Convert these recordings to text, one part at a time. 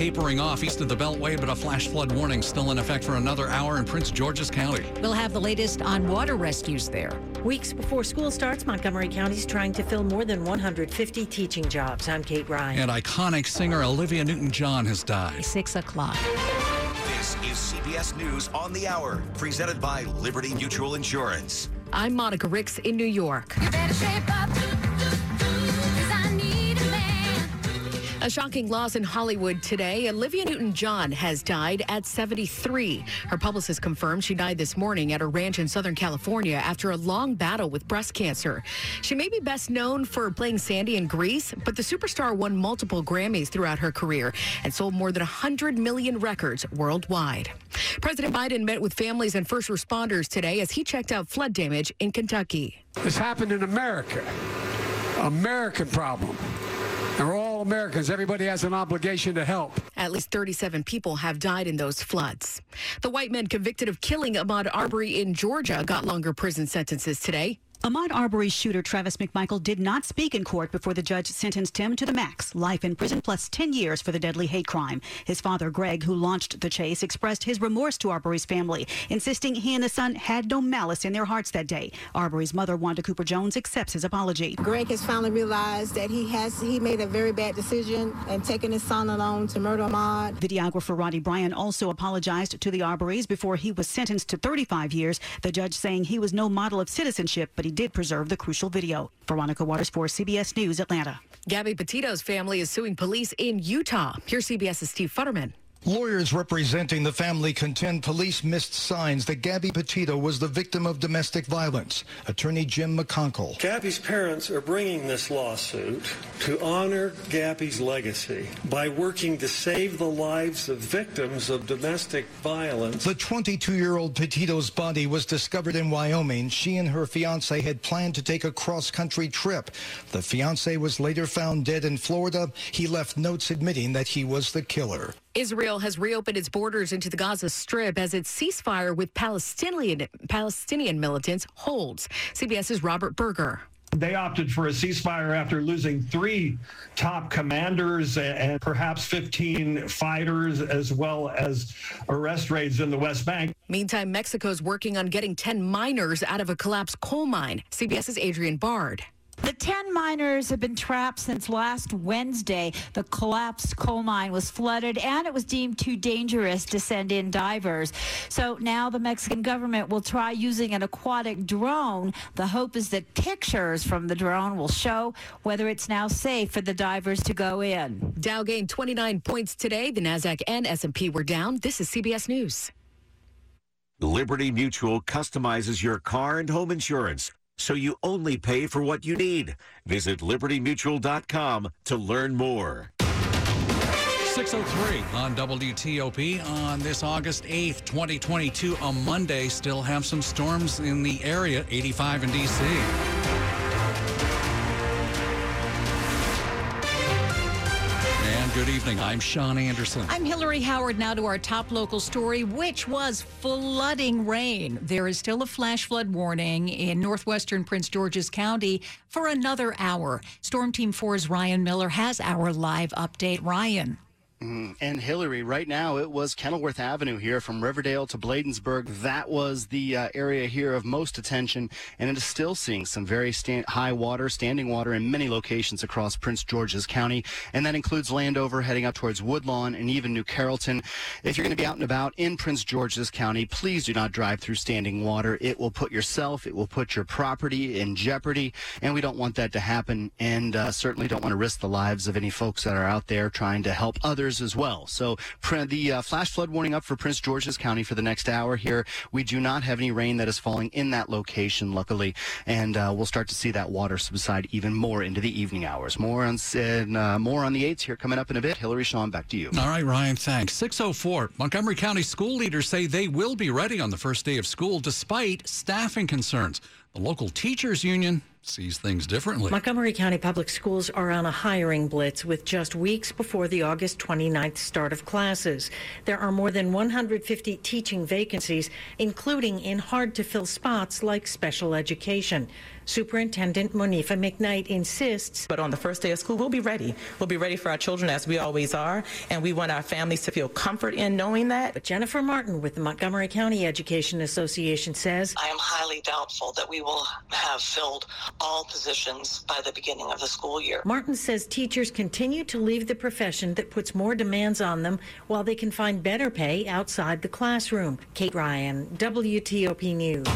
Tapering off east of the Beltway, but a flash flood warning still in effect for another hour in Prince George's County. We'll have the latest on water rescues there. Weeks before school starts, Montgomery County's trying to fill more than 150 teaching jobs. I'm Kate Ryan. And iconic singer Olivia Newton John has died. Six o'clock. This is CBS News on the Hour, presented by Liberty Mutual Insurance. I'm Monica Ricks in New York. A shocking loss in Hollywood today. Olivia Newton John has died at 73. Her publicist confirmed she died this morning at her ranch in Southern California after a long battle with breast cancer. She may be best known for playing Sandy in Grease, but the superstar won multiple Grammys throughout her career and sold more than 100 million records worldwide. President Biden met with families and first responders today as he checked out flood damage in Kentucky. This happened in America. American problem. We're all Americans. Everybody has an obligation to help. At least 37 people have died in those floods. The white men convicted of killing Ahmaud Arbery in Georgia got longer prison sentences today. Ahmaud Arbery's shooter, Travis McMichael, did not speak in court before the judge sentenced him to the max, life in prison plus 10 years for the deadly hate crime. His father, Greg, who launched the chase, expressed his remorse to Arbery's family, insisting he and his son had no malice in their hearts that day. Arbery's mother, Wanda Cooper Jones, accepts his apology. Greg has finally realized that he has he made a very bad decision and taking his son alone to murder Ahmaud. Videographer Roddie Bryan also apologized to the Arbery's before he was sentenced to 35 years, the judge saying he was no model of citizenship, but he did preserve the crucial video. Veronica Waters for CBS News, Atlanta. Gabby Petito's family is suing police in Utah. Here's CBS's Steve Futterman. Lawyers representing the family contend police missed signs that Gabby Petito was the victim of domestic violence. Attorney Jim McConkie. Gabby's parents are bringing this lawsuit to honor Gabby's legacy by working to save the lives of victims of domestic violence. The 22-year-old Petito's body was discovered in Wyoming. She and her fiance had planned to take a cross-country trip. The fiance was later found dead in Florida. He left notes admitting that he was the killer. Israel has reopened its borders into the Gaza Strip as its ceasefire with Palestinian Palestinian militants holds. CBS's Robert Berger. They opted for a ceasefire after losing three top commanders and perhaps 15 fighters, as well as arrest raids in the West Bank. Meantime, Mexico's working on getting 10 miners out of a collapsed coal mine. CBS's Adrian Bard. The 10 miners have been trapped since last Wednesday. The collapsed coal mine was flooded and it was deemed too dangerous to send in divers. So now the Mexican government will try using an aquatic drone. The hope is that pictures from the drone will show whether it's now safe for the divers to go in. Dow gained 29 points today. The Nasdaq and S&P were down. This is CBS News. Liberty Mutual customizes your car and home insurance so you only pay for what you need. Visit libertymutual.com to learn more. 603 on WTOP on this August 8th, 2022, a Monday. Still have some storms in the area, 85 in D.C. good evening. I'm Sean Anderson. I'm Hillary Howard. Now to our top local story, which was flooding rain. There is still a flash flood warning in northwestern Prince George's County for another hour. Storm Team 4's Ryan Miller has our live update. Ryan. Mm, and Hillary, right now it was Kenilworth Avenue here from Riverdale to Bladensburg. That was the uh, area here of most attention, and it is still seeing some very stand- high water, standing water in many locations across Prince George's County, and that includes Landover, heading up towards Woodlawn, and even New Carrollton. If you're going to be out and about in Prince George's County, please do not drive through standing water. It will put yourself, it will put your property in jeopardy, and we don't want that to happen, and uh, certainly don't want to risk the lives of any folks that are out there trying to help others as well. So the uh, flash flood warning up for Prince George's County for the next hour here. We do not have any rain that is falling in that location, luckily, and uh, we'll start to see that water subside even more into the evening hours. More on uh, more on the eights here coming up in a bit. Hillary Sean, back to you. All right, Ryan, thanks. 604. Montgomery County school leaders say they will be ready on the first day of school despite staffing concerns. The local teachers union sees things differently. Montgomery County Public Schools are on a hiring blitz with just weeks before the August 29th start of classes. There are more than 150 teaching vacancies, including in hard to fill spots like special education. Superintendent Monifa McKnight insists. But on the first day of school, we'll be ready. We'll be ready for our children as we always are, and we want our families to feel comfort in knowing that. But Jennifer Martin with the Montgomery County Education Association says I am highly doubtful that we will have filled all positions by the beginning of the school year. Martin says teachers continue to leave the profession that puts more demands on them while they can find better pay outside the classroom. Kate Ryan, WTOP News.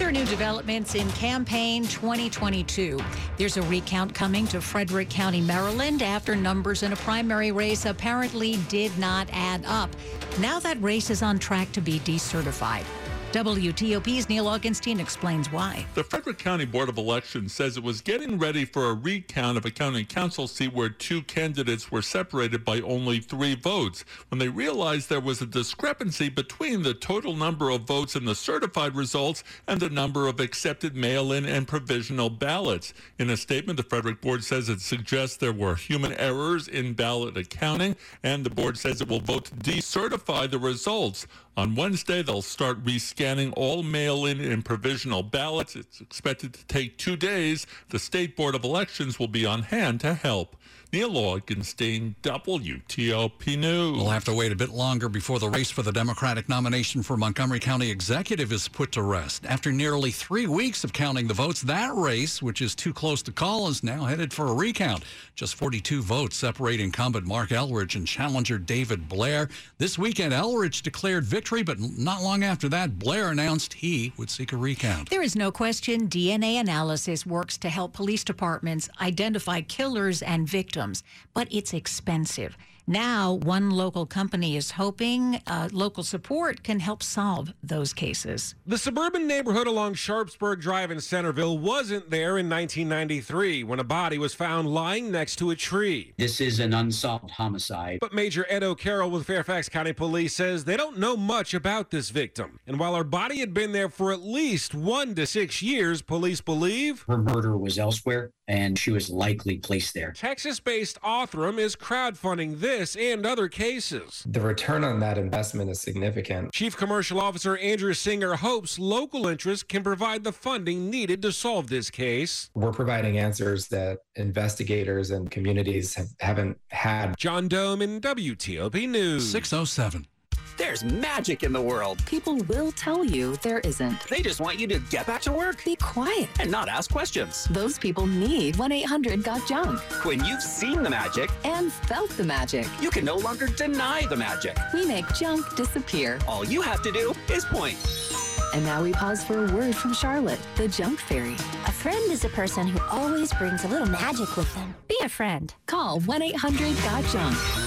There are new developments in campaign 2022. There's a recount coming to Frederick County, Maryland, after numbers in a primary race apparently did not add up. Now that race is on track to be decertified. WTOP's Neil Augenstein explains why. The Frederick County Board of Elections says it was getting ready for a recount of a county council seat where two candidates were separated by only three votes when they realized there was a discrepancy between the total number of votes in the certified results and the number of accepted mail-in and provisional ballots. In a statement, the Frederick Board says it suggests there were human errors in ballot accounting, and the board says it will vote to decertify the results. On Wednesday, they'll start rescanning all mail-in and provisional ballots. It's expected to take two days. The State Board of Elections will be on hand to help. Neil Augenstein, WTOP News. We'll have to wait a bit longer before the race for the Democratic nomination for Montgomery County Executive is put to rest. After nearly three weeks of counting the votes, that race, which is too close to call, is now headed for a recount. Just 42 votes separate incumbent Marc Elrich and challenger David Blair. This weekend, Elrich declared victory, but not long after that, Blair announced he would seek a recount. There is no question DNA analysis works to help police departments identify killers and victims but it's expensive. Now, one local company is hoping uh, local support can help solve those cases. The suburban neighborhood along Sharpsburg Drive in Centreville wasn't there in 1993 when a body was found lying next to a tree. This is an unsolved homicide. But Major Ed O'Carroll with Fairfax County Police says they don't know much about this victim. And while her body had been there for at least one to six years, police believe her murder was elsewhere and she was likely placed there. Texas based Othram is crowdfunding this and other cases. The return on that investment is significant. Chief Commercial Officer Andrew Singer hopes local interests can provide the funding needed to solve this case. We're providing answers that investigators and communities have, haven't had. John Domen WTOP News. 607. There's magic in the world. People will tell you there isn't. They just want you to get back to work. Be quiet. And not ask questions. Those people need 1 800 Got Junk. When you've seen the magic and felt the magic, you can no longer deny the magic. We make junk disappear. All you have to do is point. And now we pause for a word from Charlotte, the junk fairy. A friend is a person who always brings a little magic with them. Be a friend. Call 1 800 Got Junk.